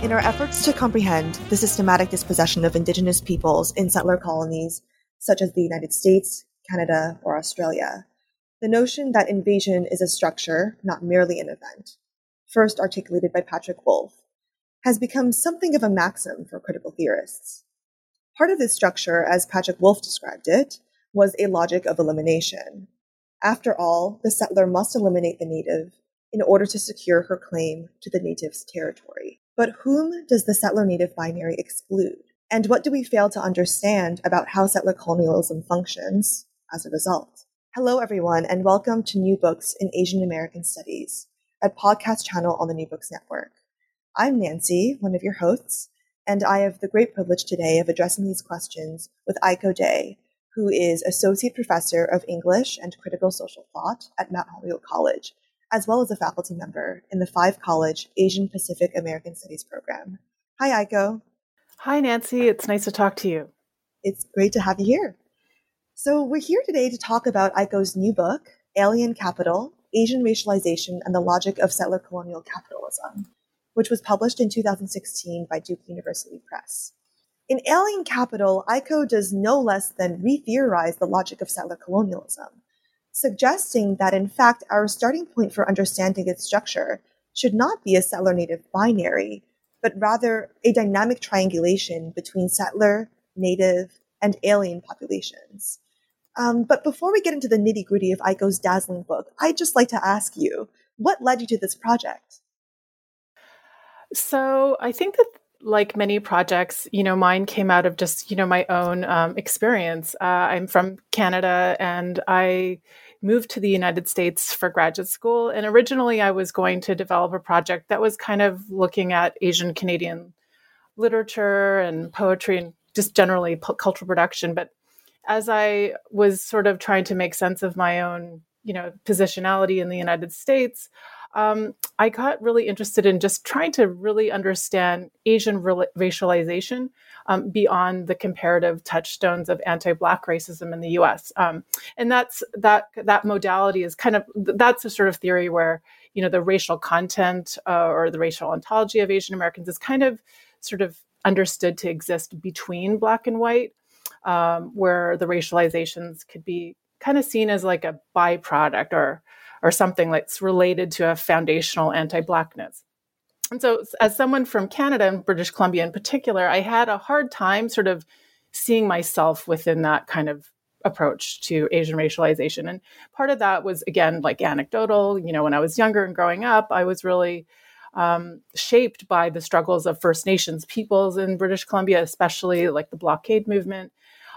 In our efforts to comprehend the systematic dispossession of Indigenous peoples in settler colonies such as the United States, Canada, or Australia, the notion that invasion is a structure, not merely an event, first articulated by Patrick Wolfe, has become something of a maxim for critical theorists. Part of this structure, as Patrick Wolfe described it, was a logic of elimination. After all, the settler must eliminate the native in order to secure her claim to the native's territory. But whom does the settler native binary exclude? And what do we fail to understand about how settler colonialism functions as a result? Hello, everyone, and welcome to New Books in Asian American Studies, a podcast channel on the New Books Network. I'm Nancy, one of your hosts, and I have the great privilege today of addressing these questions with Iyko Day, who is Associate Professor of English and Critical Social Thought at Mount Holyoke College as well as a faculty member in the five college Asian Pacific American Studies program. Hi, Iyko. Hi, Nancy. It's nice to talk to you. It's great to have you here. So, we're here today to talk about Iyko's new book, Alien Capital Asian Racialization and the Logic of Settler Colonial Capitalism, which was published in 2016 by Duke University Press. In Alien Capital, Iyko does no less than re theorize the logic of settler colonialism suggesting that in fact our starting point for understanding its structure should not be a settler native binary, but rather a dynamic triangulation between settler, native, and alien populations. Um, but before we get into the nitty gritty of Iyko's dazzling book, I'd just like to ask you what led you to this project? So I think that like many projects, you know, mine came out of just, you know, my own um, experience. Uh, I'm from Canada and I moved to the United States for graduate school. And originally, I was going to develop a project that was kind of looking at Asian Canadian literature and poetry and just generally cultural production. But as I was sort of trying to make sense of my own, you know, positionality in the United States, um, I got really interested in just trying to really understand Asian re- racialization um, beyond the comparative touchstones of anti-black racism in the U.S. Um, and that's that that modality is kind of that's a sort of theory where you know the racial content uh, or the racial ontology of Asian Americans is kind of sort of understood to exist between black and white, um, where the racializations could be kind of seen as like a byproduct or or something that's related to a foundational anti-blackness. And so, as someone from Canada and British Columbia in particular, I had a hard time sort of seeing myself within that kind of approach to Asian racialization. And part of that was, again, like anecdotal. You know, when I was younger and growing up, I was really um, shaped by the struggles of First Nations peoples in British Columbia, especially like the blockade movement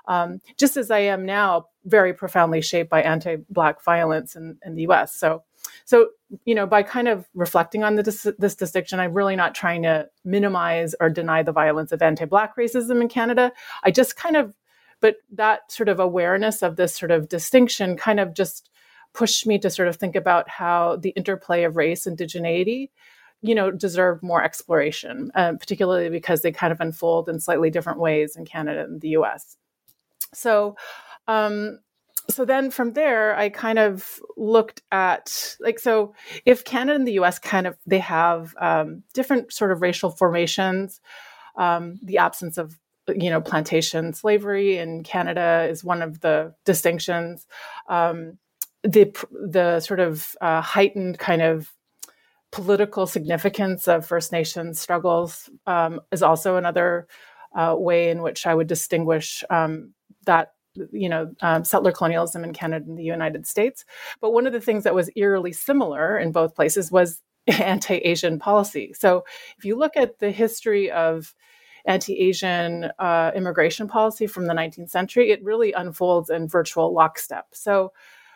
um, just as I am now, very profoundly shaped by anti-black violence in, in the U.S. So, so you know, by kind of reflecting on this, this distinction, I'm really not trying to minimize or deny the violence of anti-black racism in Canada. I just kind of, but that sort of awareness of this sort of distinction kind of just pushed me to sort of think about how the interplay of race and indigeneity you know, deserve more exploration, uh, particularly because they kind of unfold in slightly different ways in Canada and the US. So, um, so then from there, I kind of looked at like, so if Canada and the US kind of, they have um, different sort of racial formations, um, the absence of you know plantation slavery in Canada is one of the distinctions. Um, the the sort of uh, heightened kind of political significance of First Nations struggles um, is also another uh, way in which I would distinguish um, that you know um, settler colonialism in Canada and the United States. But one of the things that was eerily similar in both places was anti-Asian policy. So if you look at the history of anti-Asian uh, immigration policy from the 19th century, it really unfolds in virtual lockstep. So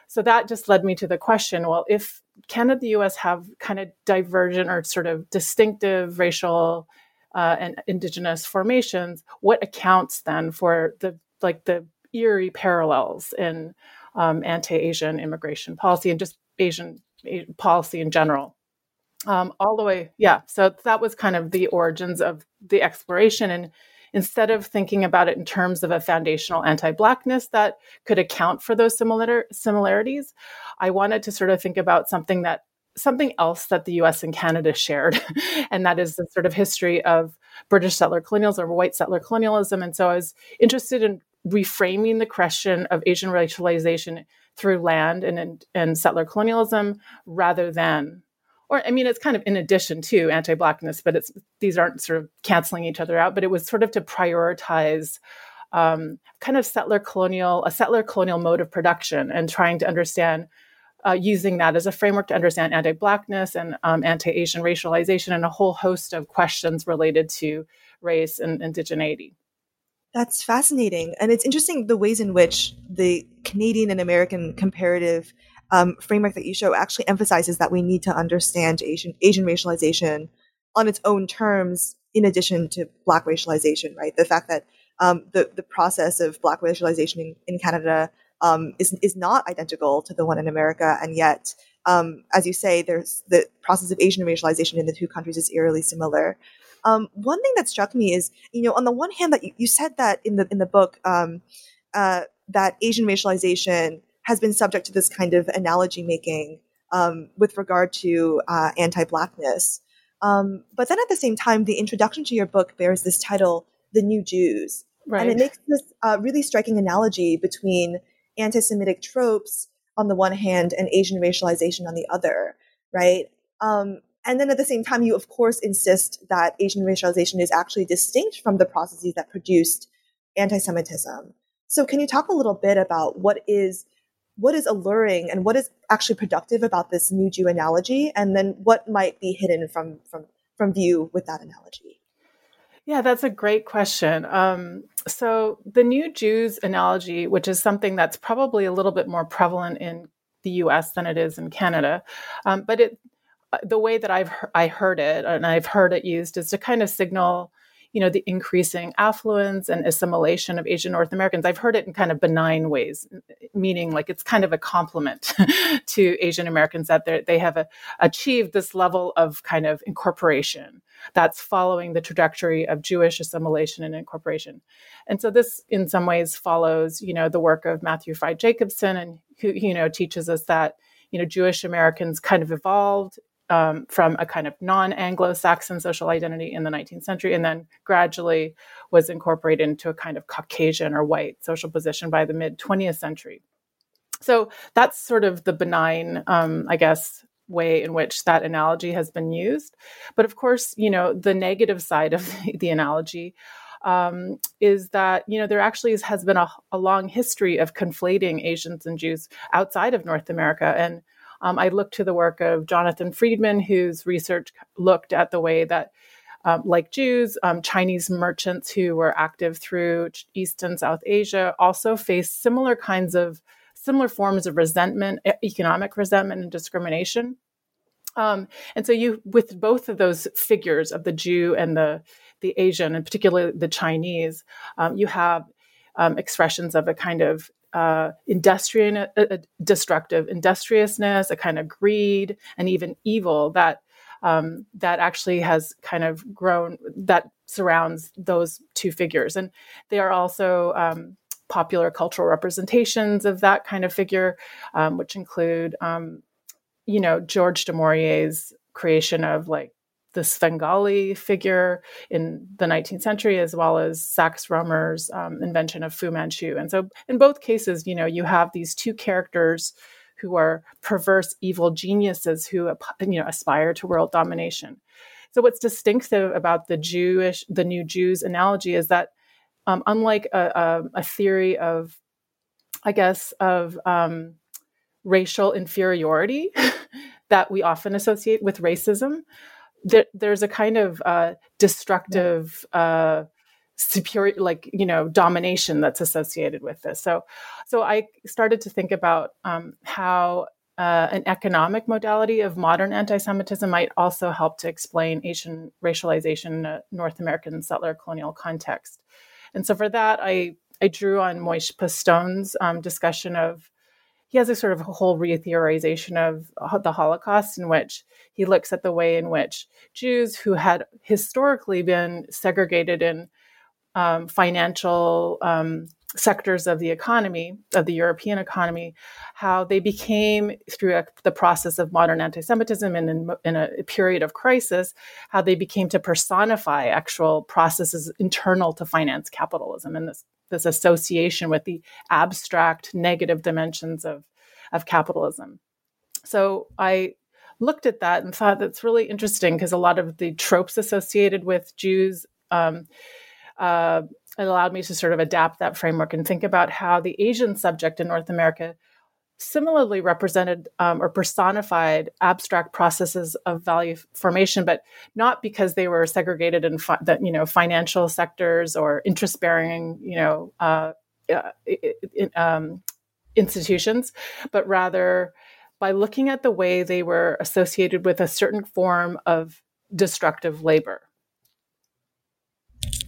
so that just led me to the question well, if Canada and the US have kind of divergent or sort of distinctive racial uh, and indigenous formations, what accounts then for the like the eerie parallels in um, anti-Asian immigration policy and just Asian policy in general? Um, all the way, yeah. So that was kind of the origins of the exploration, and instead of thinking about it in terms of a foundational anti-blackness that could account for those similar similarities i wanted to sort of think about something that something else that the us and canada shared and that is the sort of history of british settler colonialism or white settler colonialism and so i was interested in reframing the question of asian racialization through land and, and settler colonialism rather than or I mean, it's kind of in addition to anti-blackness, but it's these aren't sort of canceling each other out. But it was sort of to prioritize um, kind of settler colonial, a settler colonial mode of production, and trying to understand uh, using that as a framework to understand anti-blackness and um, anti-Asian racialization and a whole host of questions related to race and indigeneity. That's fascinating, and it's interesting the ways in which the Canadian and American comparative um, framework that you show actually emphasizes that we need to understand Asian Asian racialization on its own terms, in addition to Black racialization. Right, the fact that um, the the process of Black racialization in, in Canada um, is is not identical to the one in America, and yet, um, as you say, there's the process of Asian racialization in the two countries is eerily similar. Um, one thing that struck me is, you know, on the one hand, that you, you said that in the in the book um, uh, that Asian racialization has been subject to this kind of analogy making um, with regard to uh, anti-blackness. Um, but then at the same time, the introduction to your book bears this title, "The New Jews," right. and it makes this uh, really striking analogy between anti-Semitic tropes on the one hand and Asian racialization on the other, right? Um, and then at the same time, you of course insist that Asian racialization is actually distinct from the processes that produced anti-Semitism. So, can you talk a little bit about what is what is alluring and what is actually productive about this new Jew analogy, and then what might be hidden from from from view with that analogy? Yeah, that's a great question. Um, so the new Jews analogy, which is something that's probably a little bit more prevalent in the U.S. than it is in Canada, um, but it Uh, the way that I've I heard it and I've heard it used is to kind of signal you know, the increasing affluence and assimilation of Asian North Americans. I've heard it in kind of benign ways, meaning like it's kind of a compliment to Asian Americans that they have a, achieved this level of kind of incorporation that's following the trajectory of Jewish assimilation and incorporation. And so this, in some ways, follows, you know, the work of Matthew Frye Jacobson, and who, you know, teaches us that, you know, Jewish Americans kind of evolved um, from a kind of non Anglo Saxon social identity in the 19th century, and then gradually was incorporated into a kind of Caucasian or white social position by the mid 20th century. So that's sort of the benign, um, I guess, way in which that analogy has been used. But of course, you know, the negative side of the, analogy um, is that you know there actually is, has been a, a, long history of conflating Asians and Jews outside of North America, and um, I looked to the work of Jonathan Friedman, whose research looked at the way that, um, like Jews, um, Chinese merchants who were active through East and South Asia also faced similar kinds of similar forms of resentment, economic resentment, and discrimination. Um, and so you, with both of those figures of the Jew and the the Asian, and particularly the Chinese, um, you have um, expressions of a kind of uh, industrial, uh, uh, destructive industriousness, a kind of greed, and even evil that um, that actually has kind of grown that surrounds those two figures. And they are also um, popular cultural representations of that kind of figure, um, which include, um, you know, George du Maurier's creation of like the Svengali figure in the 19th century, as well as Sax Rohmer's um, invention of Fu Manchu. And so, in both cases, you know, you have these two characters who are perverse, evil geniuses who, you know, aspire to world domination. So, what's distinctive about the Jewish, the new Jews analogy is that, um, unlike a, a, a, theory of, I guess, of um, racial inferiority that we often associate with racism, there, there's a kind of uh, destructive uh, superior like you know domination that's associated with this. So so i started to think about um, how uh, an economic modality of modern anti-semitism might also help to explain asian racialization in a north american settler colonial context. And so for that i i drew on moishe postone's um, discussion of he has a sort of whole retheorization of the Holocaust in which he looks at the way in which Jews who had historically been segregated in um, financial um, sectors of the economy, of the European economy, how they became, through a, the process of modern anti Semitism and in, in, a period of crisis, how they became to personify actual processes internal to finance capitalism and this this association with the abstract negative dimensions of, of capitalism. So I looked at that and thought that's really interesting because a lot of the tropes associated with Jews um, uh, it allowed me to sort of adapt that framework and think about how the Asian subject in North America similarly represented um, or personified abstract processes of value formation, but not because they were segregated in fi- the, you know financial sectors or interest bearing you know uh, uh, um, institutions, but rather by looking at the way they were associated with a certain form of destructive labor.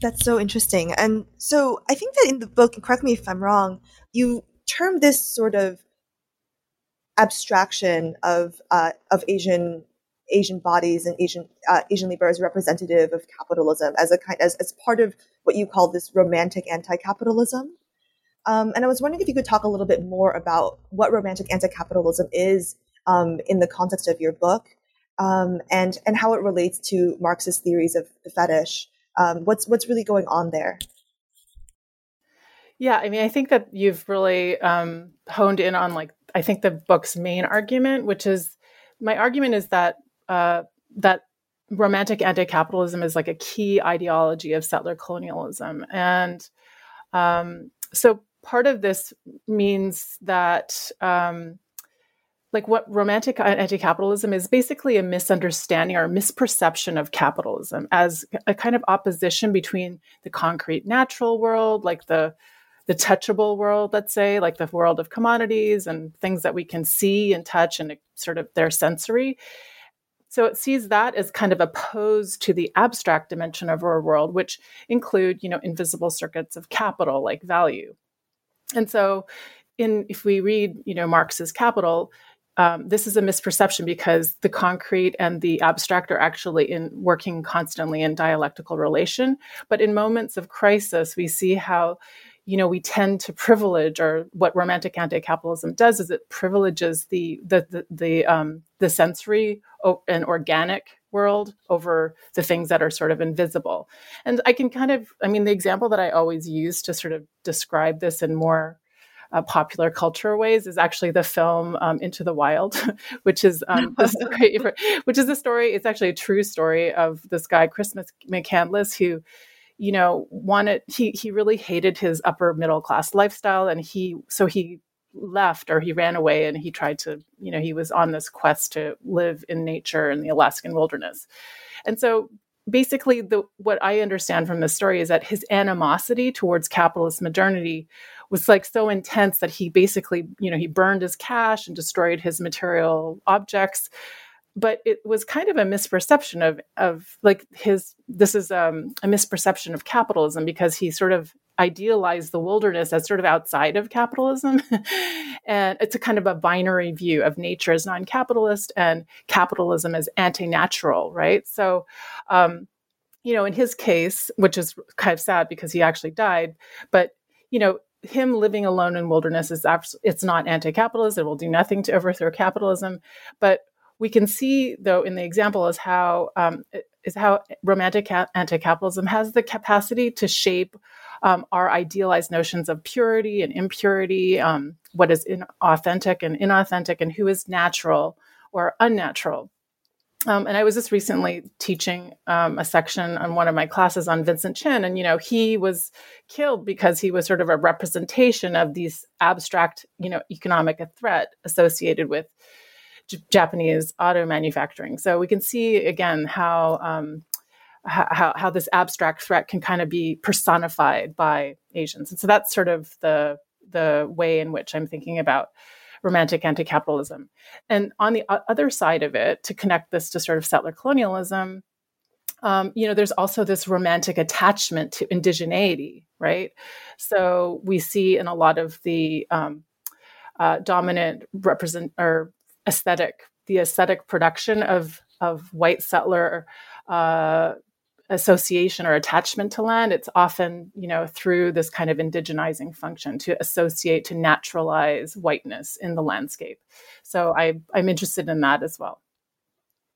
That's so interesting. And so I think that in the book, correct me if I'm wrong, you term this sort of abstraction of uh, of Asian Asian bodies and Asian uh, Asian labor as representative of capitalism as a kind as as part of what you call this romantic anti-capitalism. Um, and I was wondering if you could talk a little bit more about what romantic anti-capitalism is um, in the context of your book, um, and and how it relates to Marxist theories of the fetish. Um, what's what's really going on there? Yeah, I mean, I think that you've really um, honed in on like I think the book's main argument, which is my argument is that uh, that romantic anti-capitalism is like a key ideology of settler colonialism, and um, so part of this means that. Um, like what romantic anti-capitalism is basically a misunderstanding or a misperception of capitalism as a kind of opposition between the concrete natural world like the the touchable world, let's say, like the world of commodities and things that we can see and touch and sort of their sensory. So it sees that as kind of opposed to the abstract dimension of our world, which include, you know, invisible circuits of capital like value. And so in if we read, you know, Marx's Capital, um, this is a misperception because the concrete and the abstract are actually in working constantly in dialectical relation. But in moments of crisis, we see how you know we tend to privilege or what romantic anti-capitalism does is it privileges the the the, the um, the sensory and organic world over the things that are sort of invisible and i can kind of i mean the example that i always use to sort of describe this in more uh, popular culture ways is actually the film um, Into the Wild, which is um, the story, which is the story. It's actually a true story of this guy Chris McCandless who you know, wanted he he really hated his upper middle class lifestyle, and he so he left or he ran away and he tried to you know he was on this quest to live in nature in the Alaskan wilderness, and so basically the what I understand from this story is that his animosity towards capitalist modernity was like so intense that he basically you know he burned his cash and destroyed his material objects but it was kind of a misperception of of like his this is um, a misperception of capitalism because he sort of idealized the wilderness as sort of outside of capitalism. and it's a kind of a binary view of nature as non capitalist and capitalism as anti natural, right? So, um, you know, in his case, which is kind of sad because he actually died, but, you know, him living alone in wilderness is it's not anti-capitalist. It will do nothing to overthrow capitalism, but we can see though in the example is how um, is how romantic anti-capitalism has the capacity to shape um, our idealized notions of purity and impurity, um, what is authentic and inauthentic, and who is natural or unnatural. Um, and I was just recently teaching um, a section on one of my classes on Vincent Chin, and you know he was killed because he was sort of a representation of these abstract, you know, economic threat associated with J- Japanese auto manufacturing. So we can see again how, um, how how this abstract threat can kind of be personified by Asians, and so that's sort of the the way in which I'm thinking about romantic anti-capitalism. And on the other side of it, to connect this to sort of settler colonialism, um, you know, there's also this romantic attachment to indigeneity, right? So we see in a lot of the um, uh, dominant represent or aesthetic, the aesthetic production of of white settler uh, association or attachment to land. It's often, you know, through this kind of indigenizing function to associate to naturalize whiteness in the landscape. So I, I'm interested in that as well.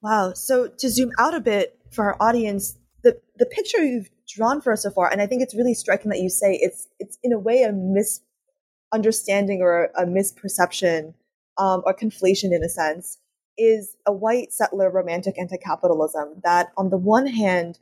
Wow. So to zoom out a bit for our audience, the the picture you've drawn for us so far, and I think it's really striking that you say it's it's in a way a misunderstanding or a misperception um, or conflation in a sense, is a white settler romantic anti capitalism that, on the one hand,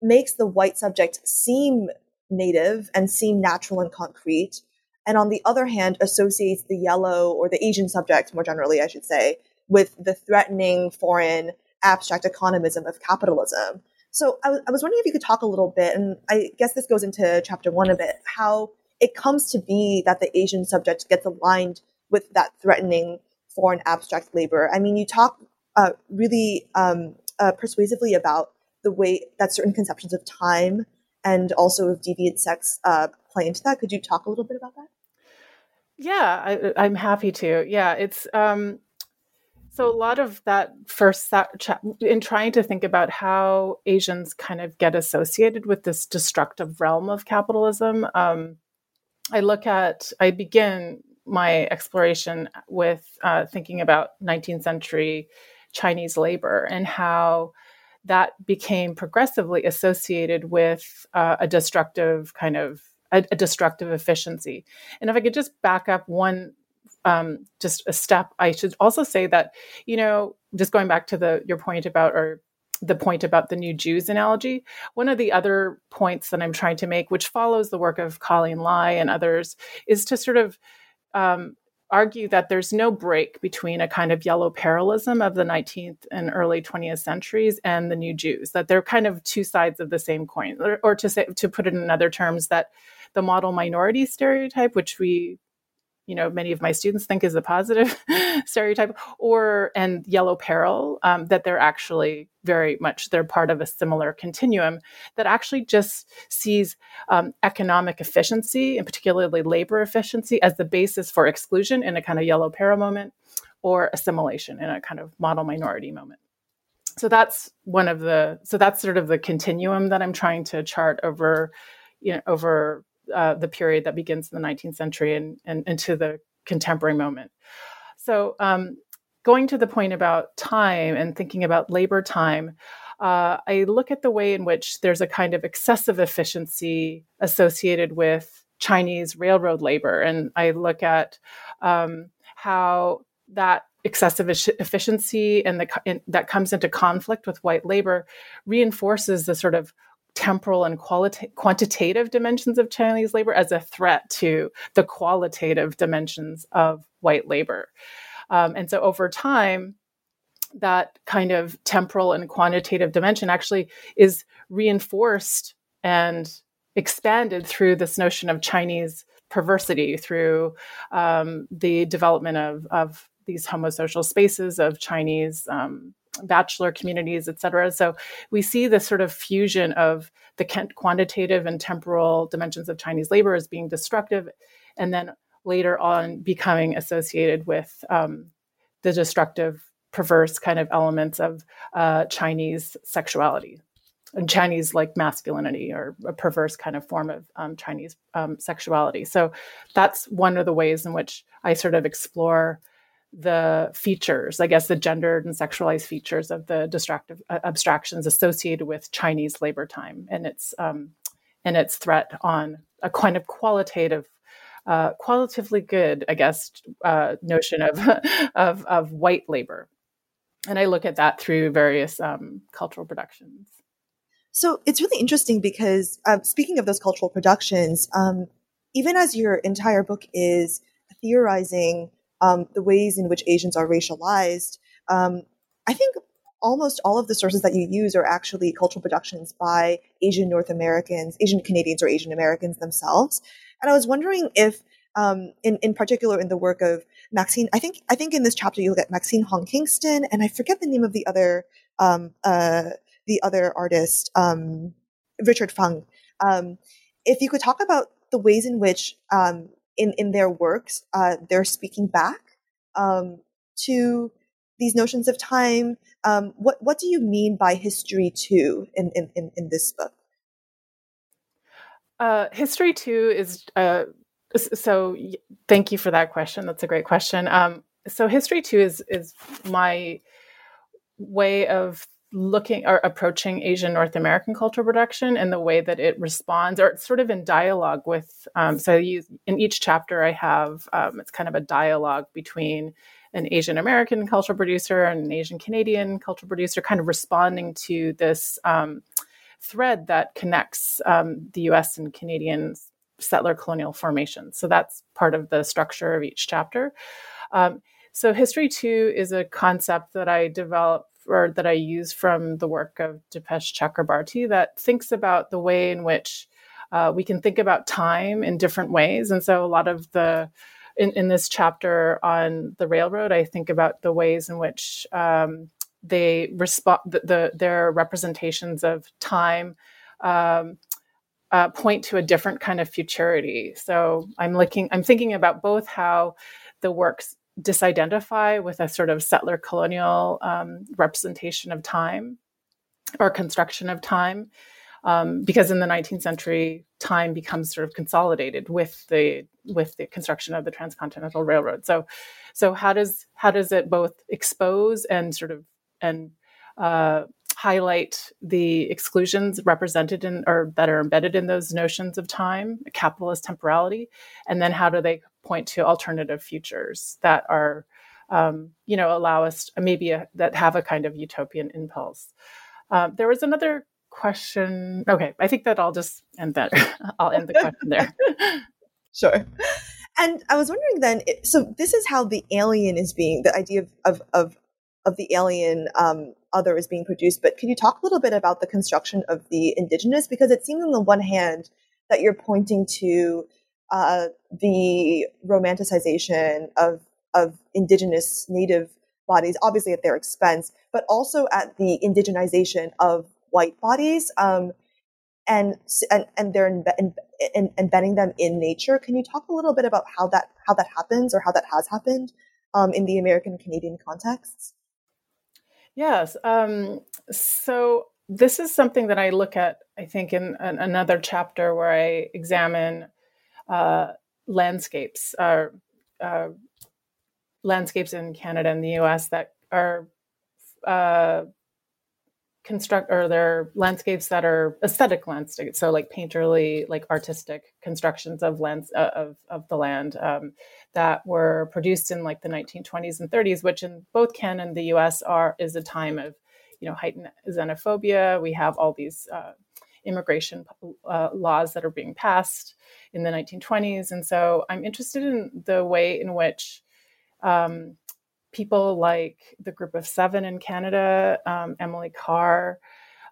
makes the white subject seem native and seem natural and concrete, and on the other hand, associates the yellow or the Asian subject, more generally, I should say, with the threatening foreign abstract economism of capitalism. So I, w- I was wondering if you could talk a little bit, and I guess this goes into chapter one a bit, how it comes to be that the Asian subject gets aligned with that threatening foreign abstract labor. I mean, you talk uh, really um, uh, persuasively about the way that certain conceptions of time and also of deviant sex uh, play into that. Could you talk a little bit about that? Yeah, I, am happy to. Yeah, it's um, so a lot of that first in trying to think about how Asians kind of get associated with this destructive realm of capitalism. Um, I look at, I begin my exploration with uh, thinking about 19th century Chinese labor and how that became progressively associated with uh, a destructive kind of a, a, destructive efficiency. And if I could just back up one um, just a step, I should also say that you know just going back to the your point about or the point about the new Jews analogy. One of the other points that I'm trying to make, which follows the work of Colleen Lye and others, is to sort of um, argue that there's no break between a kind of yellow perilism of the 19th and early 20th centuries and the new Jews, that they're kind of two sides of the same coin. Or, or to say, to put it in other terms, that the model minority stereotype, which we you know many of my students think is a positive stereotype or and yellow peril um, that they're actually very much they're part of a similar continuum that actually just sees um, economic efficiency and particularly labor efficiency as the basis for exclusion in a kind of yellow peril moment or assimilation in a kind of model minority moment. So that's one of the so that's sort of the continuum that i'm trying to chart over you know over uh, the period that begins in the 19th century and, and into the contemporary moment. So, um, going to the point about time and thinking about labor time, uh, I look at the way in which there's a kind of excessive efficiency associated with Chinese railroad labor. And I look at um, how that excessive efficiency and, the, and that comes into conflict with white labor reinforces the sort of temporal and qualita- quantitative dimensions of Chinese labor as a threat to the qualitative dimensions of white labor. Um, and so over time, that kind of temporal and quantitative dimension actually is reinforced and expanded through this notion of Chinese perversity, through um, the development of, of these homosocial spaces of Chinese um, bachelor communities, et cetera. So we see this sort of fusion of the quantitative and temporal dimensions of Chinese labor as being destructive, and then later on becoming associated with um, the destructive, perverse kind of elements of uh, Chinese sexuality and Chinese like masculinity or a perverse kind of form of um, Chinese um, sexuality. So that's one of the ways in which I sort of explore the features, I guess, the gendered and sexualized features of the destructive uh, abstractions associated with Chinese labor time and its um, and its threat on a kind of qualitative, uh, qualitatively good, I guess, uh, notion of, of of white labor, and I look at that through various um, cultural productions. So it's really interesting because uh, speaking of those cultural productions, um, even as your entire book is theorizing um, the ways in which Asians are racialized, um, I think almost all of the sources that you use are actually cultural productions by Asian North Americans, Asian Canadians, or Asian Americans themselves. And I was wondering if, um, in in particular, in the work of Maxine, I think I think in this chapter you look at Maxine Hong Kingston, and I forget the name of the other um, uh, the other artist, um, Richard Fung. Um, if you could talk about the ways in which um, in in their works uh, they're speaking back um, to these notions of time. Um, what what do you mean by History 2 in in in, in this book? Uh, History 2 is uh, so. Thank you for that question. That's a great question. Um, so History 2 is is my way of looking or approaching Asian North American cultural production and the way that it responds, or it's sort of in dialogue with. Um, so, you, in each chapter, I have um, it's kind of a dialogue between an Asian American cultural producer and an Asian Canadian cultural producer, kind of responding to this um, thread that connects um, the U.S. and Canadian settler colonial formations. So that's part of the structure of each chapter. Um, so, History 2 is a concept that I developed or that I use from the work of Dipesh Chakrabarty that thinks about the way in which uh, we can think about time in different ways. And so a lot of the in, in this chapter on the railroad, I think about the ways in which um, they respond the, the, their representations of time um, uh, point to a different kind of futurity. So I'm looking, I'm thinking about both how the works disidentify with a sort of settler colonial um, representation of time or construction of time. Um, because in the 19th century, time becomes sort of consolidated with the with the construction of the transcontinental railroad. So, so how does how does it both expose and sort of and uh, highlight the exclusions represented in or that are embedded in those notions of time, capitalist temporality, and then how do they point to alternative futures that are, um, you know, allow us maybe a, that have a kind of utopian impulse. Um, there was another question. Okay, I think that I'll just end that. I'll end the question there. sure. And I was wondering then, so this is how the alien is being, the idea of, of, of of the alien um, other is being produced. But can you talk a little bit about the construction of the indigenous? Because it seems on the one hand that you're pointing to uh, the romanticization of of indigenous native bodies, obviously at their expense, but also at the indigenization of white bodies. Um, and, and and they're in, in, embedding them in nature. Can you talk a little bit about how that how that happens or how that has happened um, in the American Canadian contexts? Yes. Um, so this is something that I look at, I think, in an, another chapter where I examine uh, landscapes, uh, uh, landscapes in Canada and the U.S. that are uh, construct or they're landscapes that are aesthetic landscapes so like painterly like artistic constructions of lands uh, of, of the land um, that were produced in like the 1920s and 30s which in both canada and the us are is a time of you know heightened xenophobia. We have all these uh, immigration uh, laws that are being passed in the 1920s and so i'm interested in the way in which um, people like the Group of Seven in Canada, um, Emily Carr,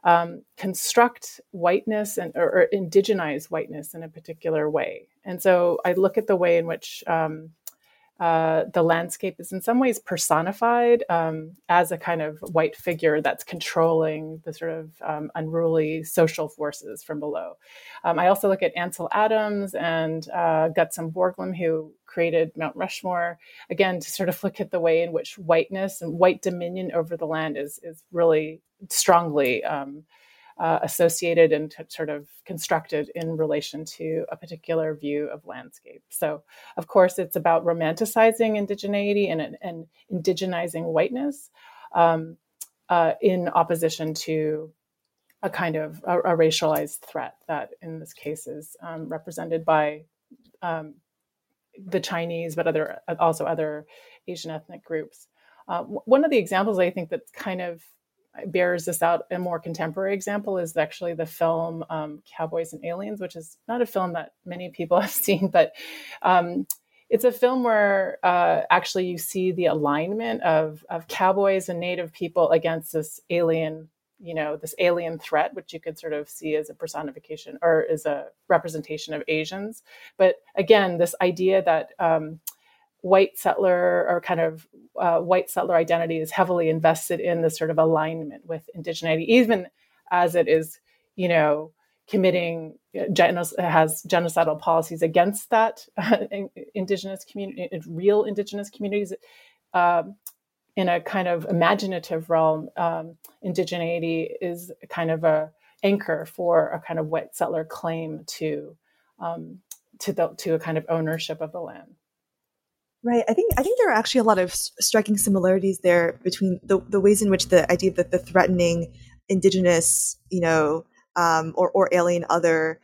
um, construct whiteness and or, or, indigenize whiteness in a particular way. And so I look at the way in which um, uh, the landscape is in some ways personified um, as a kind of white figure that's controlling the sort of um, unruly social forces from below. Um, I also look at Ansel Adams and uh, Gutzon Borglum, who created Mount Rushmore, again, to sort of look at the way in which whiteness and white dominion over the land is, is really strongly um, uh, associated and t- sort of constructed in relation to a particular view of landscape. So, of course, it's about romanticizing indigeneity and, and indigenizing whiteness um, uh, in opposition to a kind of a, a, racialized threat that, in this case, is um, represented by um, the Chinese, but other also other Asian ethnic groups. Uh, one of the examples I think that's kind of bears this out. A more contemporary example is actually the film um, Cowboys and Aliens, which is not a film that many people have seen, but um, it's a film where uh, actually you see the alignment of, of cowboys and native people against this alien you know this alien threat which you could sort of see as a personification or as a representation of asians but again this idea that um, white settler or kind of uh, white settler identity is heavily invested in this sort of alignment with indigeneity, even as it is, you know, committing uh, has genocidal policies against that indigenous community, real indigenous communities. Um, in a kind of imaginative realm, um, indigeneity is kind of a anchor for a kind of white settler claim to um, to the to a kind of ownership of the land. Right. I think I think there are actually a lot of striking similarities there between the, the ways in which the idea that the threatening indigenous, you know, um, or or alien other,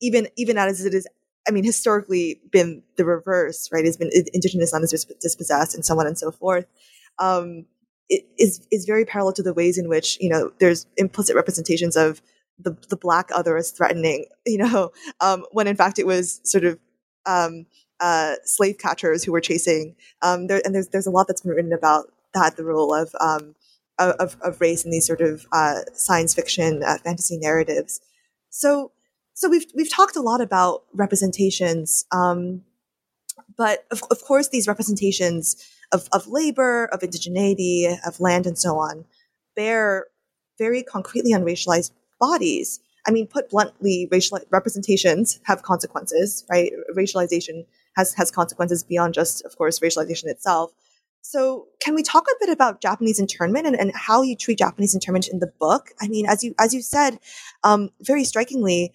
even even as it is, I mean, historically been the reverse, right? Has been indigenous non dispossessed and so on and so forth. Um, it is is very parallel to the ways in which you know there's implicit representations of the the black other as threatening, you know, um, when in fact it was sort of um, uh, slave catchers who were chasing. Um, there, and there's there's a lot that's been written about that, the role of um, of, of race in these sort of uh, science fiction uh, fantasy narratives. So so we've we've talked a lot about representations, um, but of, of course these representations of, of labor, of indigeneity, of land, and so on bear very concretely on racialized bodies. I mean, put bluntly, racial representations have consequences, right? Racialization has has consequences beyond just, of course, racialization itself. So, can we talk a bit about Japanese internment and, and how you treat Japanese internment in the book? I mean, as you as you said, um, very strikingly,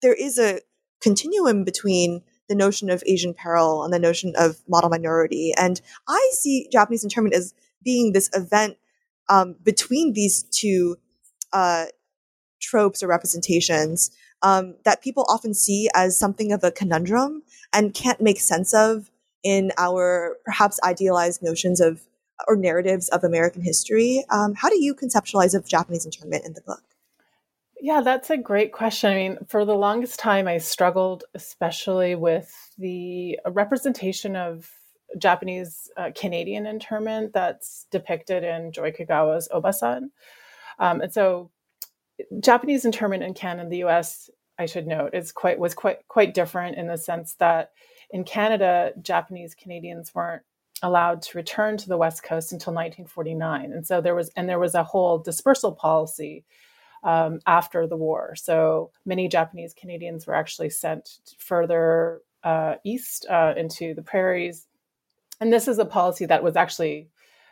there is a continuum between the notion of Asian peril and the notion of model minority, and I see Japanese internment as being this event um, between these two uh, tropes or representations um, that people often see as something of a conundrum and can't make sense of in our perhaps idealized notions of or narratives of American history. Um, how do you conceptualize of Japanese internment in the book? Yeah, that's a great question. I mean, for the longest time, I struggled, especially with the representation of Japanese uh, Canadian internment that's depicted in Joy Kogawa's Obasan. Um, and so, Japanese internment in Canada and the U.S. I should note, is quite was quite quite different in the sense that in Canada, Japanese Canadians weren't allowed to return to the West Coast until 1949, and so there was and there was a whole dispersal policy um, after the war. So many Japanese Canadians were actually sent further uh, east uh, into the prairies, and this is a policy that was actually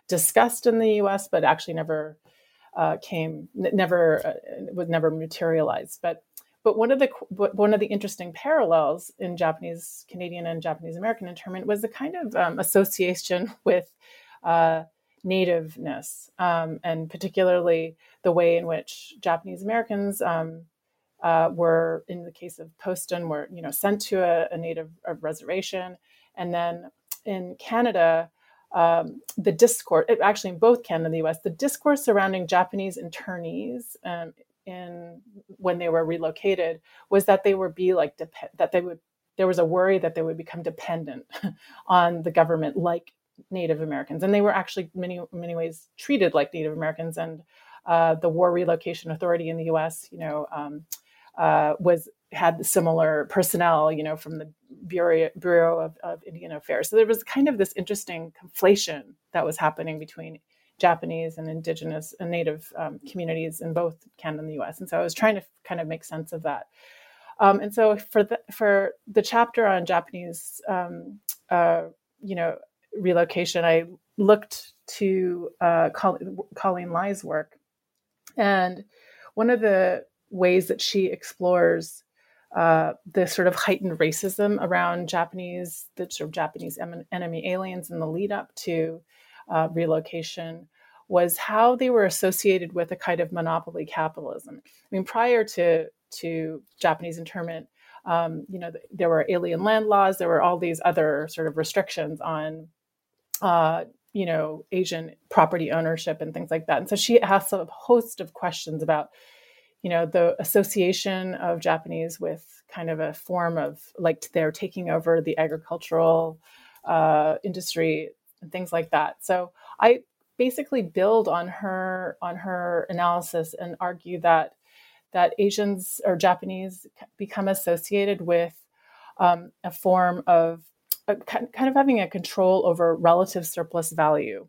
discussed in the U.S., but actually never uh, came, never uh, was never materialized. But but one of the one of the interesting parallels in Japanese Canadian and Japanese American internment was the kind of um, association with uh, nativeness, um, and particularly the way in which Japanese Americans um, uh, were, in the case of Poston, were you know sent to a, a native a reservation, and then in Canada. Um, the discourse, actually in both Canada and the US, the discourse surrounding Japanese internees um, in when they were relocated was that they would be like dep- that they would there was a worry that they would become dependent on the government like Native Americans, and they were actually many many ways treated like Native Americans. And uh, the War Relocation Authority in the U.S., you know, um, uh, was had similar personnel, you know, from the Bureau, Bureau of, of Indian Affairs. So there was kind of this interesting conflation that was happening between Japanese and indigenous and native um, communities in both Canada and the US. And so I was trying to kind of make sense of that. Um, and so for the, for the chapter on Japanese, um, uh, you know, relocation, I looked to uh, Colleen Lye's work. And one of the ways that she explores uh, the sort of heightened racism around Japanese, the sort of Japanese enemy aliens in the lead up to uh, relocation was how they were associated with a kind of monopoly capitalism. I mean, prior to to Japanese internment, um, you know, there were alien land laws. There were all these other sort of restrictions on, uh, you know, Asian property ownership and things like that. And so she asks a host of questions about, you know, the association of Japanese with kind of a form of like they're taking over the agricultural uh, industry and things like that. So I basically build on her on her analysis and argue that that Asians or Japanese become associated with um, a form of a, kind of having a control over relative surplus value.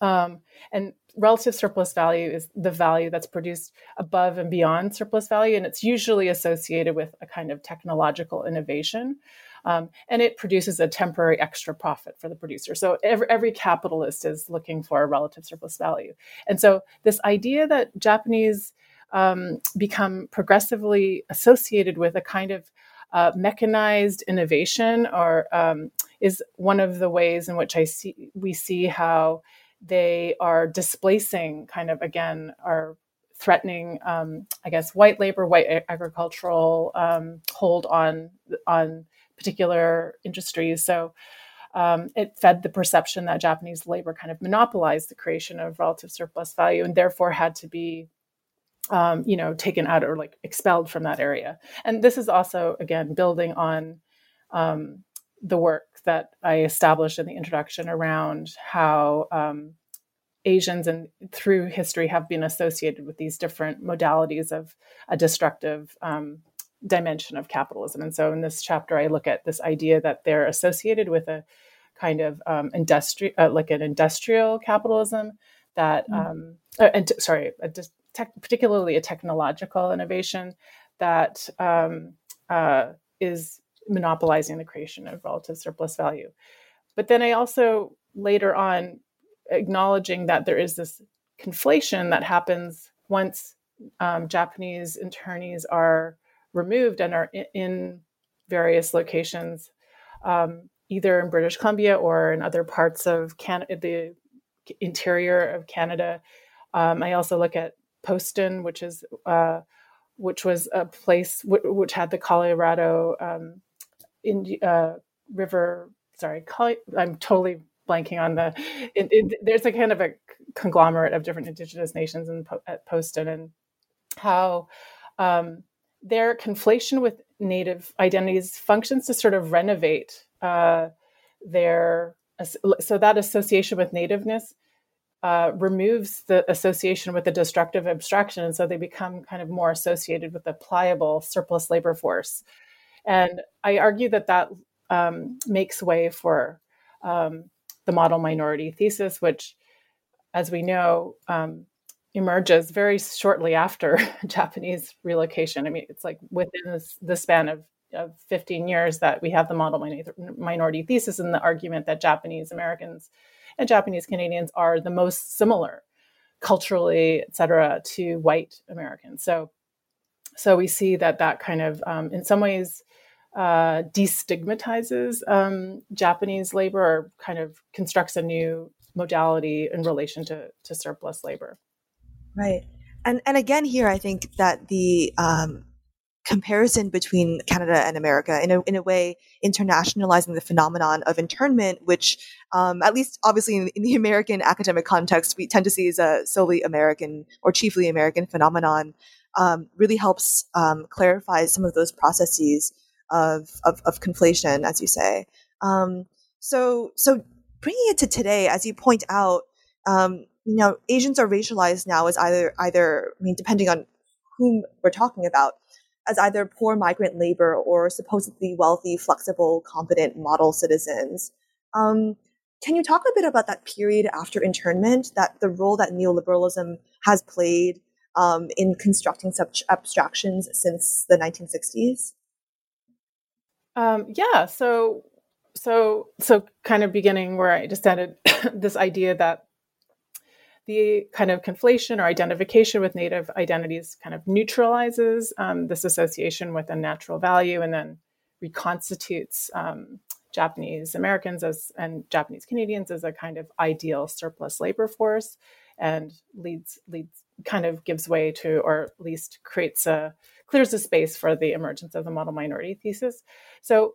Um, and relative surplus value is the value that's produced above and beyond surplus value, and it's usually associated with a kind of technological innovation. Um, and it produces a temporary extra profit for the producer. So every, every capitalist is looking for a relative surplus value. And so this idea that Japanese um, become progressively associated with a kind of uh, mechanized innovation or um, is one of the ways in which I see we see how they are displacing kind of again are threatening um, I guess white labor, white agricultural um, hold on on particular industries. So um, it fed the perception that Japanese labor kind of monopolized the creation of relative surplus value and therefore had to be, um, you know, taken out or like expelled from that area. And this is also, again, building on um, the work that I established in the introduction around how um, Asians and through history have been associated with these different modalities of a destructive um, dimension of capitalism. And so in this chapter, I look at this idea that they're associated with a kind of um, industrial, uh, like an industrial capitalism that, mm. um, uh, and t- sorry, a te- particularly a technological innovation that um, uh, is monopolizing the creation of relative surplus value. But then I also later on acknowledging that there is this conflation that happens once um, Japanese internees are removed and are in, various locations, um, either in British Columbia or in other parts of Canada, the interior of Canada. Um, I also look at Poston, which is uh, which was a place w- which had the Colorado um, in, uh, River. Sorry, I'm totally blanking on the. It, it, there's a kind of a conglomerate of different Indigenous nations in at Poston and how um, their conflation with native identities functions to sort of renovate uh, their so that association with nativeness uh, removes the association with the destructive abstraction and so they become kind of more associated with the pliable surplus labor force and i argue that that um, makes way for um, the model minority thesis which as we know um, emerges very shortly after Japanese relocation. I mean, it's like within the span of, of 15 years that we have the model minority thesis and the argument that Japanese Americans and Japanese Canadians are the most similar culturally, et cetera, to white Americans. So, so we see that that kind of, um, in some ways, uh, destigmatizes um, Japanese labor or kind of constructs a new modality in relation to, to surplus labor. Right. And and again here I think that the um, comparison between Canada and America in a, in a way internationalizing the phenomenon of internment, which um, at least obviously in, in, the American academic context, we tend to see as a solely American or chiefly American phenomenon, um, really helps um, clarify some of those processes of, of, of conflation, as you say. Um, so, so bringing it to today, as you point out, um, you know, Asians are racialized now as either either I mean, depending on whom we're talking about, as either poor migrant labor or supposedly wealthy, flexible, competent model citizens. Um, can you talk a bit about that period after internment, that the role that neoliberalism has played um, in constructing such abstractions since the 1960s? Um, yeah, so so so kind of beginning where I just ended this idea that the kind of conflation or identification with native identities kind of neutralizes um, this association with a natural value and then reconstitutes um, Japanese Americans as and Japanese Canadians as a kind of ideal surplus labor force and leads leads kind of gives way to or at least creates a clears a space for the emergence of the model minority thesis. So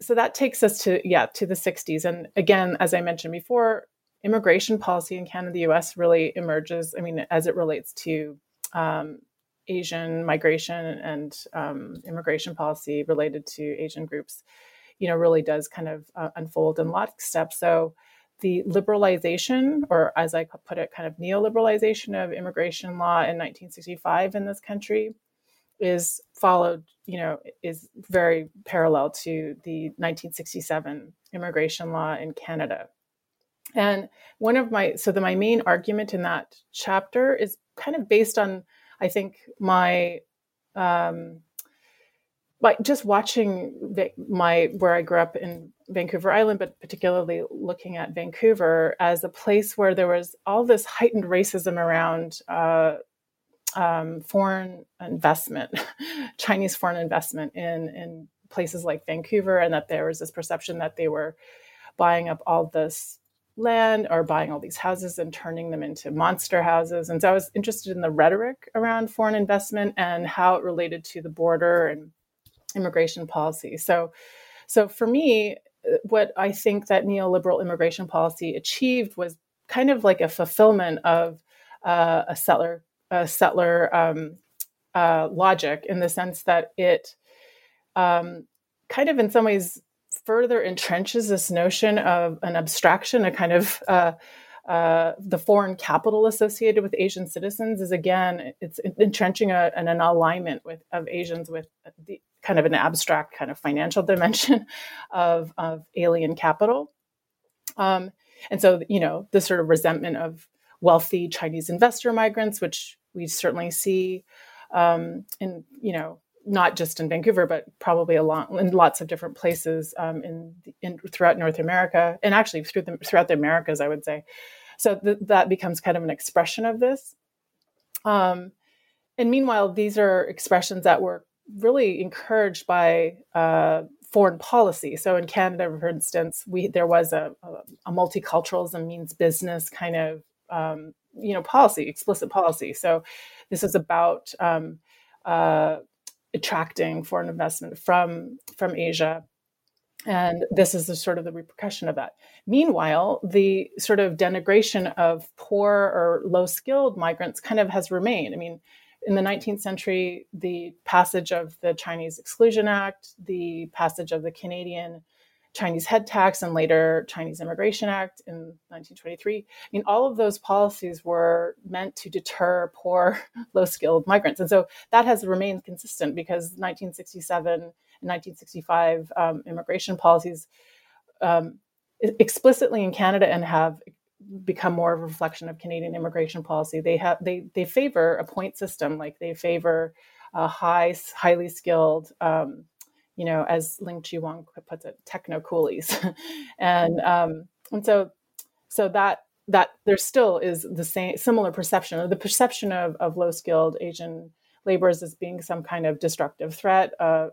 so that takes us to yeah to the 60s and again as i mentioned before immigration policy in Canada, the US really emerges, I mean, as it relates to um, Asian migration and um, immigration policy related to Asian groups, you know, really does kind of uh, unfold in lockstep. So the liberalization, or as I put it, kind of neoliberalization of immigration law in 1965 in this country is followed, you know, is very parallel to the 1967 immigration law in Canada. And one of my, so the, my main argument in that chapter is kind of based on, I think, my, um, like just watching my where I grew up in Vancouver Island, but particularly looking at Vancouver as a place where there was all this heightened racism around uh, um, foreign investment, Chinese foreign investment in in places like Vancouver, and that there was this perception that they were buying up all this land or buying all these houses and turning them into monster houses. And so I was interested in the rhetoric around foreign investment and how it related to the border and immigration policy. So, so for me, what I think that neoliberal immigration policy achieved was kind of like a fulfillment of uh, a settler a settler um, uh, logic in the sense that it um, kind of in some ways further entrenches this notion of an abstraction, a kind of uh, uh, the foreign capital associated with Asian citizens is again, it's entrenching a, an, an, alignment with of Asians with the kind of an abstract kind of financial dimension of, of alien capital. Um, and so, you know, the sort of resentment of wealthy Chinese investor migrants, which we certainly see um, in, you know, not just in Vancouver, but probably a lot in lots of different places um, in, in, throughout North America, and actually through the, throughout the Americas, I would say. So th- that becomes kind of an expression of this. Um, and meanwhile, these are expressions that were really encouraged by uh, foreign policy. So in Canada, for instance, we there was a, a, a multiculturalism means business kind of um, you know policy, explicit policy. So this is about um, uh, attracting foreign investment from from Asia. And this is the sort of the repercussion of that. Meanwhile, the sort of denigration of poor or low skilled migrants kind of has remained. I mean, in the 19th century, the passage of the Chinese Exclusion Act, the passage of the Canadian Chinese head tax and later Chinese Immigration Act in 1923. I mean, all of those policies were meant to deter poor, low skilled migrants. And so that has remained consistent because 1967 and 1965 um, immigration policies um, explicitly in Canada and have become more of a reflection of Canadian immigration policy. They have they they favor a point system, like they favor a high, highly skilled um, you know, as Ling Chi Wang puts it, techno coolies, and um, and so so that that there still is the same similar perception or the perception of, of low skilled Asian laborers as being some kind of destructive threat uh,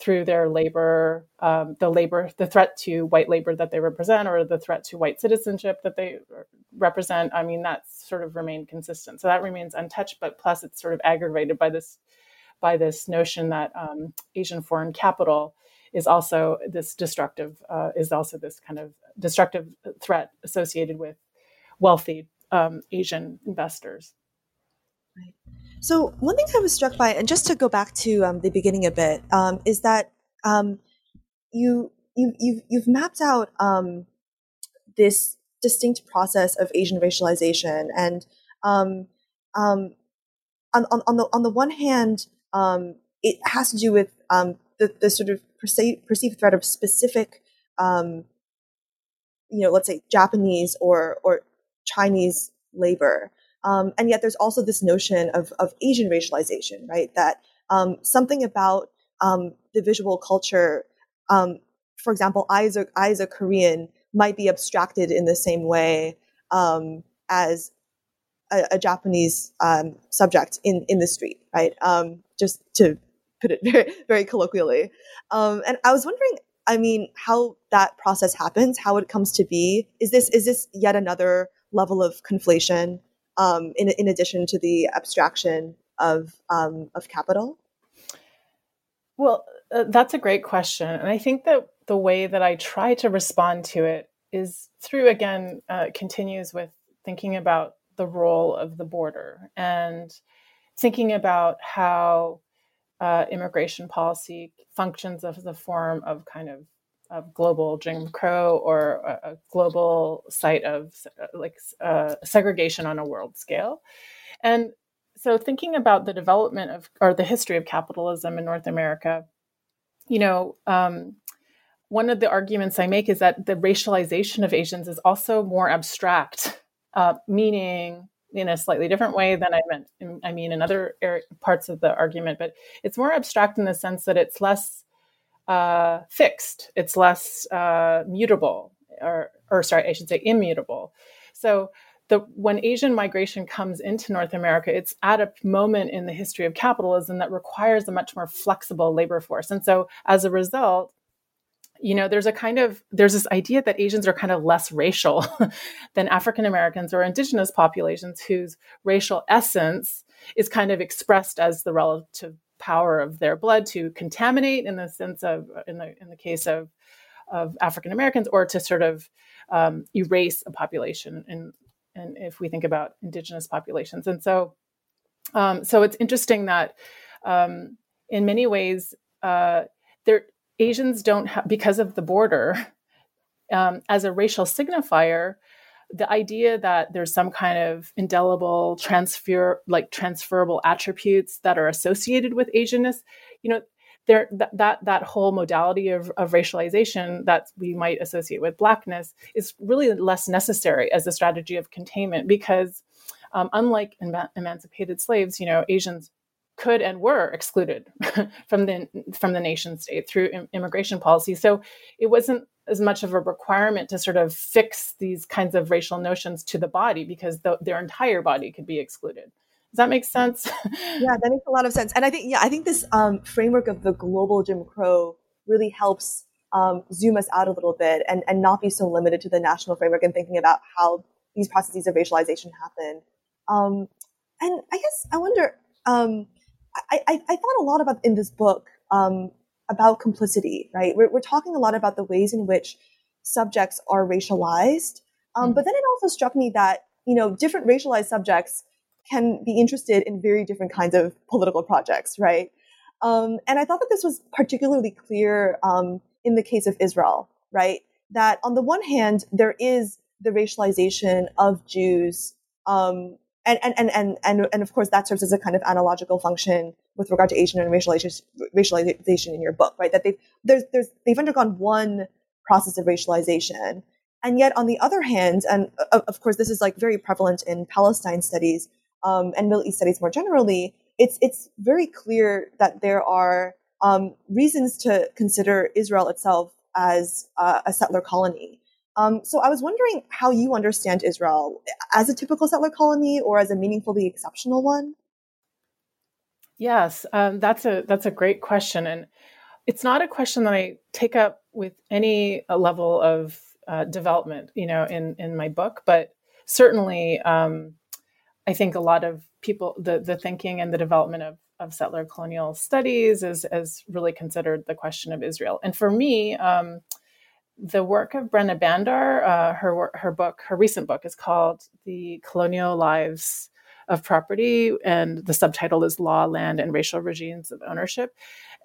through their labor, um, the labor, the threat to white labor that they represent, or the threat to white citizenship that they represent. I mean, that's sort of remained consistent. So that remains untouched, but plus it's sort of aggravated by this by this notion that um, Asian foreign capital is also this destructive, uh, is also this kind of destructive threat associated with wealthy um, Asian investors. So one thing I was struck by, and just to go back to um, the beginning a bit, um, is that um, you you you've, you've mapped out um, this distinct process of Asian racialization, and um, um, on, on, on the on the one hand, it has to do with the, the sort of perceived, perceived threat of specific, you know, let's say Japanese or or Chinese labor. Um, and yet there's also this notion of, of Asian racialization, right? That um, something about um, the visual culture, um, for example, I as, a, I as a Korean might be abstracted in the same way um, as a, a Japanese um, subject in, in the street, right? just to put it very, very colloquially. and I was wondering, I mean, how that process happens, how it comes to be. Is this is this yet another level of conflation um, in, in addition to the abstraction of, um, of capital? Well, uh, that's a great question. And I think that the way that I try to respond to it is through, again, uh, continues with thinking about the role of the border and thinking about how uh, immigration policy functions as a form of kind of of global Jim Crow or a, a global site of uh, like uh, segregation on a world scale. And so, thinking about the development of or the history of capitalism in North America, you know, um, one of the arguments I make is that the racialization of Asians is also more abstract, uh, meaning in a slightly different way than I meant. I mean, in other parts of the argument, but it's more abstract in the sense that it's less uh, fixed. It's less uh, mutable, or, or sorry, I should say immutable. So the, when Asian migration comes into North America, it's at a moment in the history of capitalism that requires a much more flexible labor force. And so as a result, you know, there's a kind of there's this idea that Asians are kind of less racial than African Americans or indigenous populations whose racial essence is kind of expressed as the relative power of their blood to contaminate in the sense of in the in the case of of African Americans or to sort of um, erase a population and and if we think about indigenous populations. And so um, so it's interesting that um, in many ways uh, there Asians don't have because of the border um, as a racial signifier the idea that there's some kind of indelible transfer like transferable attributes that are associated with asianness you know there that that, that whole modality of, of racialization that we might associate with blackness is really less necessary as a strategy of containment because um, unlike emancipated slaves you know asians could and were excluded from the from the nation state through immigration policy. So it wasn't as much of a requirement to sort of fix these kinds of racial notions to the body because the, their entire body could be excluded. Does that make sense? yeah, that makes a lot of sense. And I think, yeah, I think this um, framework of the global Jim Crow really helps um, zoom us out a little bit and, and not be so limited to the national framework and thinking about how these processes of racialization happen. Um, and I guess I wonder, um, I, I, I, thought a lot about in this book um, about complicity, right? We're, we're talking a lot about the ways in which subjects are racialized. Um, mm-hmm. But then it also struck me that, you know, different racialized subjects can be interested in very different kinds of political projects, right? Um, and I thought that this was particularly clear um, in the case of Israel, right? That on the one hand, there is the racialization of Jews, um, and, and, and, and, and, and of course that serves as a kind of analogical function with regard to Asian and racialization, racialization in your book, right? That they've there's there's they've undergone one process of racialization, and yet on the other hand, and uh, of course this is like very prevalent in Palestine studies um, and Middle East studies more generally. It's it's very clear that there are um, reasons to consider Israel itself as uh, a settler colony. Um, so I was wondering how you understand Israel as a typical settler colony or as a meaningfully exceptional one. Yes, um, that's a that's a great question, and it's not a question that I take up with any uh, level of uh, development, you know, in in my book. But certainly, um, I think a lot of people, the the thinking and the development of of settler colonial studies is has really considered the question of Israel. And for me, um, the work of Brenna Bhandar, uh, her her book, her recent book, is called "The Colonial Lives of property, and the subtitle is Law, Land, and Racial Regimes of Ownership,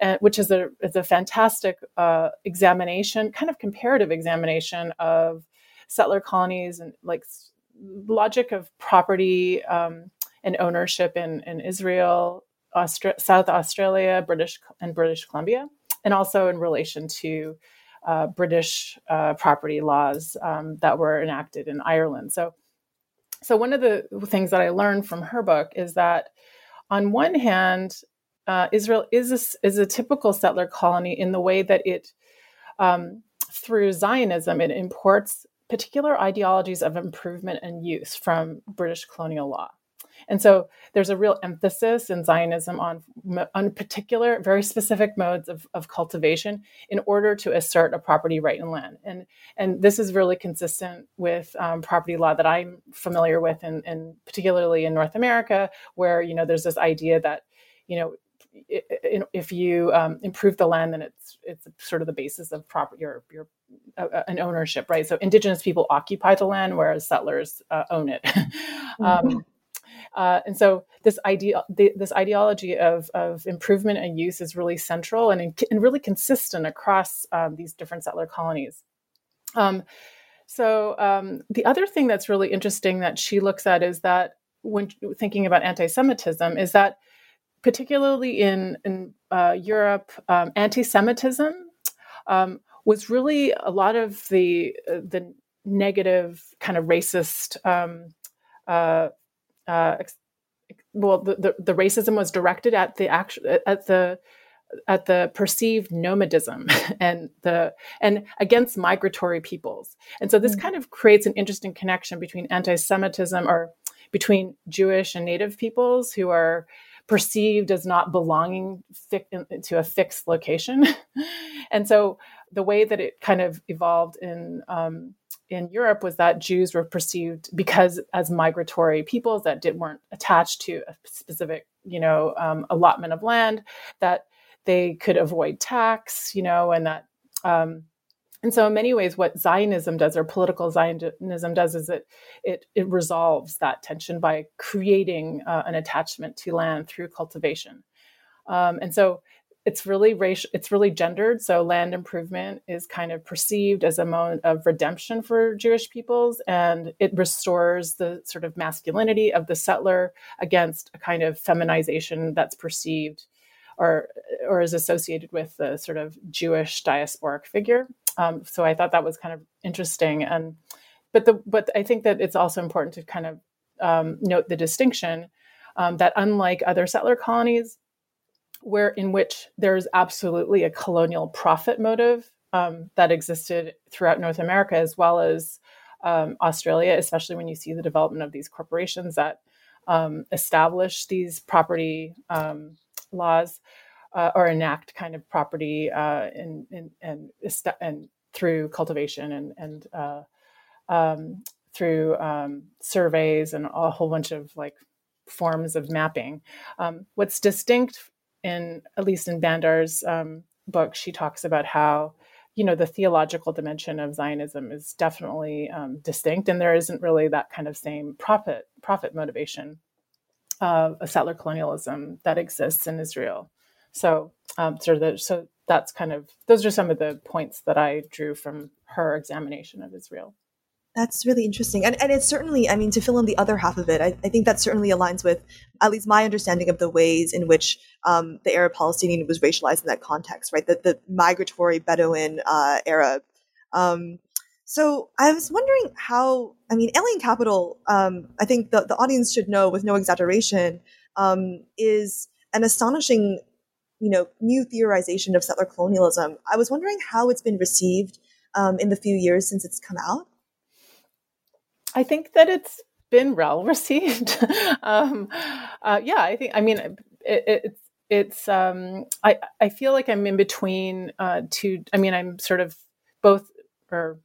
uh, which is a, is a fantastic uh, examination, kind of comparative examination of settler colonies and like logic of property um, and ownership in, in Israel Austra- South Australia, British and British Columbia, and also in relation to uh, British uh, property laws um, that were enacted in Ireland. So, so one of the things that I learned from her book is that, on one hand, uh, Israel is a, is a typical settler colony in the way that it, um, through Zionism, it imports particular ideologies of improvement and use from British colonial law. And so there's a real emphasis in Zionism on, on particular, very specific modes of, of cultivation in order to assert a property right in land. And, and this is really consistent with um, property law that I'm familiar with, and, particularly in North America, where you know there's this idea that you know if you um, improve the land, then it's it's sort of the basis of property your your uh, an ownership, right? So indigenous people occupy the land, whereas settlers uh, own it. um, mm-hmm. Uh, and so this idea, the, this ideology of, of improvement and use is really central and, and really consistent across um, these different settler colonies. Um, so um, the other thing that's really interesting that she looks at is that when thinking about anti-Semitism, is that particularly in in uh, Europe, um, anti-Semitism um, was really a lot of the uh, the negative kind of racist um, uh, uh, well, the, the, the, racism was directed at the actual at the at the perceived nomadism and the and against migratory peoples. And so this mm-hmm. kind of creates an interesting connection between anti-Semitism or between Jewish and Native peoples who are perceived as not belonging fi- to a fixed location. and so the way that it kind of evolved in um, in Europe was that Jews were perceived because as migratory peoples that did weren't attached to a specific, you know, um, allotment of land, that they could avoid tax, you know, and that. Um, and so, in many ways, what Zionism does, or political Zionism does, is it it, it resolves that tension by creating uh, an attachment to land through cultivation. Um, and so, it's really racial it's really gendered so land improvement is kind of perceived as a moment of redemption for jewish peoples and it restores the sort of masculinity of the settler against a kind of feminization that's perceived or or is associated with the sort of jewish diasporic figure. Um, so i thought that was kind of interesting and but the but i think that it's also important to kind of um, note the distinction um, that unlike other settler colonies where in which there's absolutely a colonial profit motive um, that existed throughout North America as well as um, Australia, especially when you see the development of these corporations that um, establish these property um, laws uh, or enact kind of property uh, in, in, and, and through cultivation and, and uh, um, through um, surveys and a whole bunch of like forms of mapping. what's distinct in at least in Bhandar's um, book, she talks about how you know the theological dimension of Zionism is definitely um, distinct, and there isn't really that kind of same profit profit motivation of a settler colonialism that exists in Israel. So, um, so, the, so that's kind of those are some of the points that I drew from her examination of Israel. That's really interesting. And, and it's certainly, I mean, to fill in the other half of it, I, I think that certainly aligns with at least my understanding of the ways in which um, the Arab Palestinian was racialized in that context, right? The, the migratory Bedouin uh, Arab. Um, so I was wondering how, I mean, Alien Capital, um, I think the, the audience should know with no exaggeration, um, is an astonishing, you know, new theorization of settler colonialism. I was wondering how it's been received um, in the few years since it's come out. I think that it's been well received. um, uh, yeah, I think. I mean, it, it, it's. Um, I I feel like I'm in between uh, two. I mean, I'm sort of both, or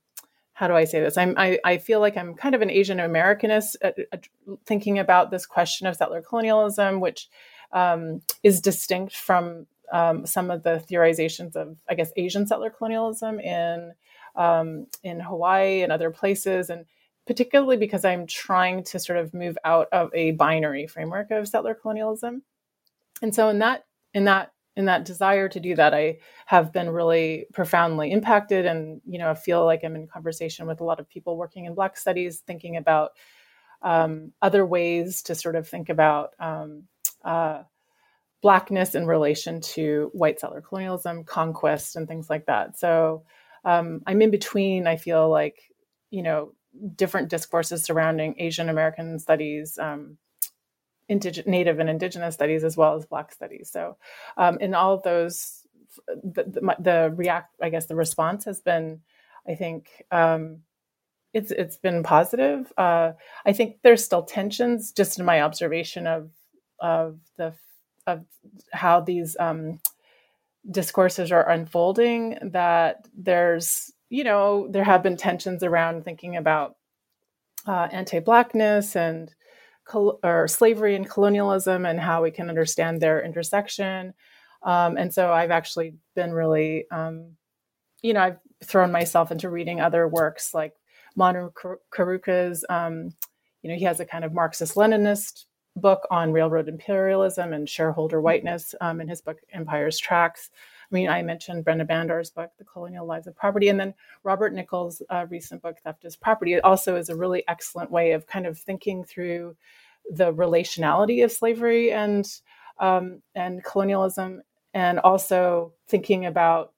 how do I say this? I'm I, I feel like I'm kind of an Asian Americanist, uh, uh, thinking about this question of settler colonialism, which um, is distinct from um, some of the theorizations of, I guess, Asian settler colonialism in um, in Hawaii and other places, and particularly because I'm trying to sort of move out of a binary framework of settler colonialism. And so in that in that in that desire to do that, I have been really profoundly impacted and, you know, I feel like I'm in conversation with a lot of people working in Black studies, thinking about um, other ways to sort of think about um, uh, blackness in relation to white settler colonialism, conquest, and things like that. So um, I'm in between. I feel like you know different discourses surrounding Asian American studies, um, indig- Native and Indigenous studies, as well as Black studies. So um, in all of those, the, the, the, react, I guess, the response has been, I think. Um, it's it's been positive. Uh, I think there's still tensions, just in my observation of of the of how these um, discourses are unfolding that there's you know there have been tensions around thinking about uh, anti-blackness and col- or slavery and colonialism and how we can understand their intersection um, and so i've actually been really um, you know i've thrown myself into reading other works like manu karuka's um, you know he has a kind of marxist leninist book on railroad imperialism and shareholder whiteness um, in his book Empire's Tracks. I mean, I mentioned Brenda Bhandar's book, The Colonial Lives of Property, and then Robert Nichols' uh, recent book, Theft is Property, it also is a really excellent way of kind of thinking through the relationality of slavery and um, and colonialism, and also thinking about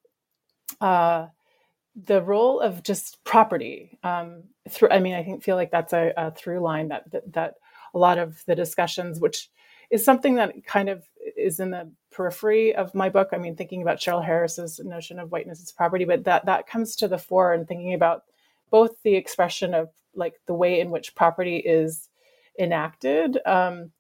uh, the role of just property. Um, through, I mean, I think feel like that's a, a through line that, that that a lot of the discussions, which is something that kind of is in the periphery of my book. I mean, thinking about Cheryl Harris's notion of whiteness as property, but that that comes to the fore and thinking about both the expression of like the way in which property is enacted um,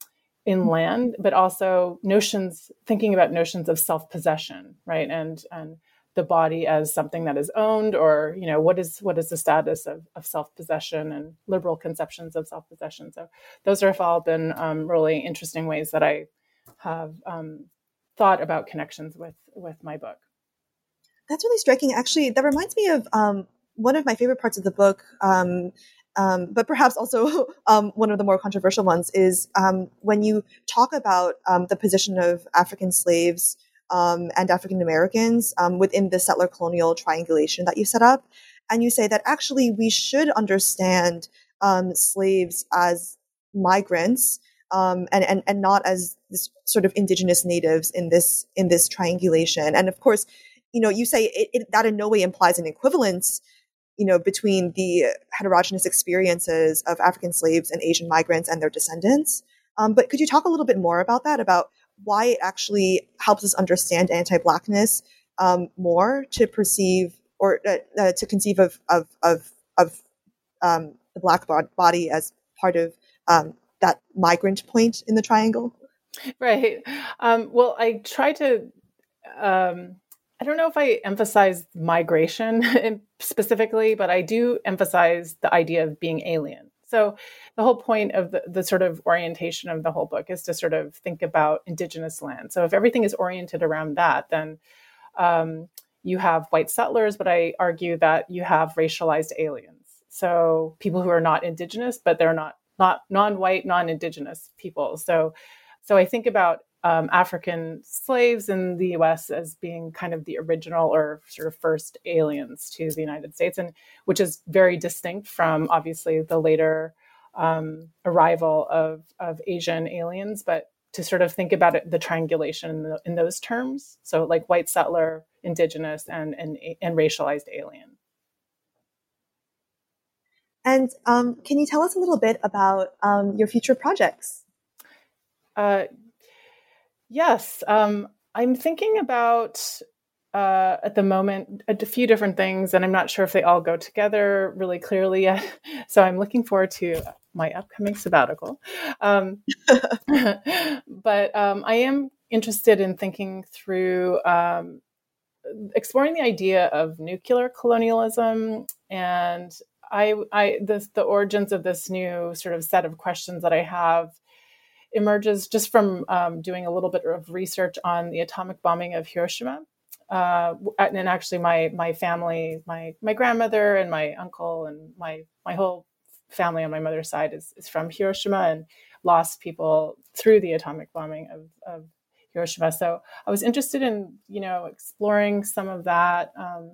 in mm-hmm. land, but also notions, thinking about notions of self possession, right, and and the body as something that is owned or you know what is what is the status of, of self-possession and liberal conceptions of self-possession so those have all been um, really interesting ways that i have um, thought about connections with with my book that's really striking actually that reminds me of um, one of my favorite parts of the book um, um, but perhaps also um, one of the more controversial ones is um, when you talk about um, the position of African slaves and African Americans within the settler colonial triangulation that you set up. And you say that actually we should understand slaves as migrants um, and, and, and not as this sort of indigenous natives in this, in this triangulation. And of course, you know, you say it, it, that in no way implies an equivalence you know, between the heterogeneous experiences of African slaves and Asian migrants and their descendants. Um, but could you talk a little bit more about that, about why it actually helps us understand anti-blackness um, more to perceive or uh, uh, to conceive of of of, of um, the black body as part of um, that migrant point in the triangle. Right. Um, well, I try to. Um, I don't know if I emphasize migration specifically, but I do emphasize the idea of being alien. So the whole point of the, the sort of orientation of the whole book is to sort of think about indigenous land. So if everything is oriented around that, then um, you have white settlers, but I argue that you have racialized aliens. So people who are not indigenous, but they're not not non-white, non-indigenous people. So so I think about um, African slaves in the US as being kind of the original or sort of first aliens to the United States, and which is very distinct from obviously the later um, arrival of, of Asian aliens, but to sort of think about it, the triangulation in, the, in those terms. So, like white settler, indigenous, and, and, and racialized alien. And um, can you tell us a little bit about um, your future projects? Uh, Yes, um, I'm thinking about uh, at the moment a few different things, and I'm not sure if they all go together really clearly yet. So I'm looking forward to my upcoming sabbatical. Um, but um, I am interested in thinking through um, exploring the idea of nuclear colonialism and I, I this, the origins of this new sort of set of questions that I have emerges just from um, doing a little bit of research on the atomic bombing of Hiroshima. Uh, and actually, my my family, my my grandmother and my uncle and my my whole family on my mother's side is, is from Hiroshima and lost people through the atomic bombing of, of Hiroshima. So I was interested in you know exploring some of that um,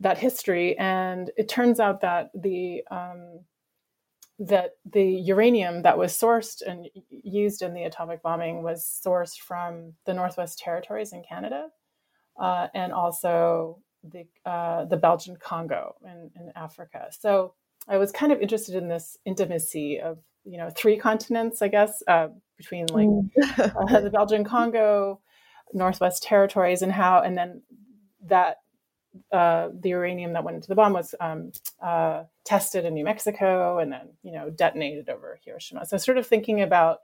that history, and it turns out that the um, that the uranium that was sourced and used in the atomic bombing was sourced from the Northwest Territories in Canada, uh, and also the uh, the Belgian Congo in, in Africa. So I was kind of interested in this intimacy of you know three continents, I guess, uh, between like mm. uh, the Belgian Congo, Northwest Territories, and how, and then that uh, the uranium that went into the bomb was um, uh, tested in New Mexico and then you know detonated over Hiroshima. So sort of thinking about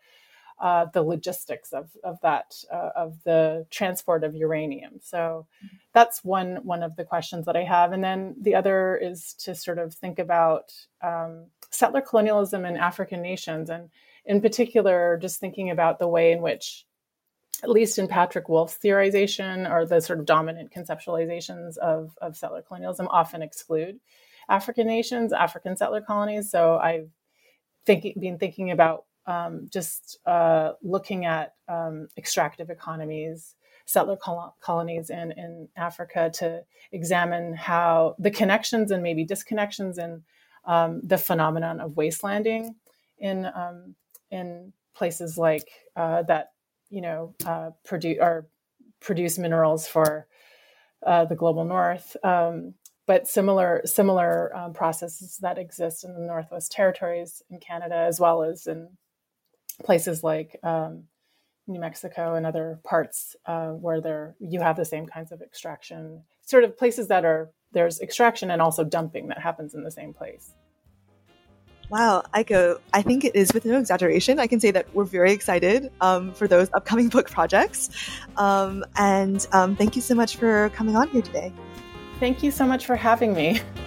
uh, the logistics of of that uh, of the transport of uranium. So that's one one of the questions that I have, and then the other is to sort of think about um, settler colonialism in African nations, and in particular, just thinking about the way in which at least in Patrick Wolfe's theorization or the sort of dominant conceptualizations of, of settler colonialism often exclude African nations, African settler colonies. So I've thinking, been thinking about um, just uh, looking at um, extractive economies, settler col- colonies in, in Africa to examine how the connections and maybe disconnections in um, the phenomenon of wastelanding in um, in places like uh, that you know uh, produce or produce minerals for uh, the global north. Um, but similar similar um, processes that exist in the Northwest Territories in Canada, as well as in places like um, New Mexico and other parts uh, where there you have the same kinds of extraction, sort of places that are there's extraction and also dumping that happens in the same place. Wow, Iyko, I think it is with no exaggeration. I can say that we're very excited um, for those upcoming book projects. Um, and um, thank you so much for coming on here today. Thank you so much for having me.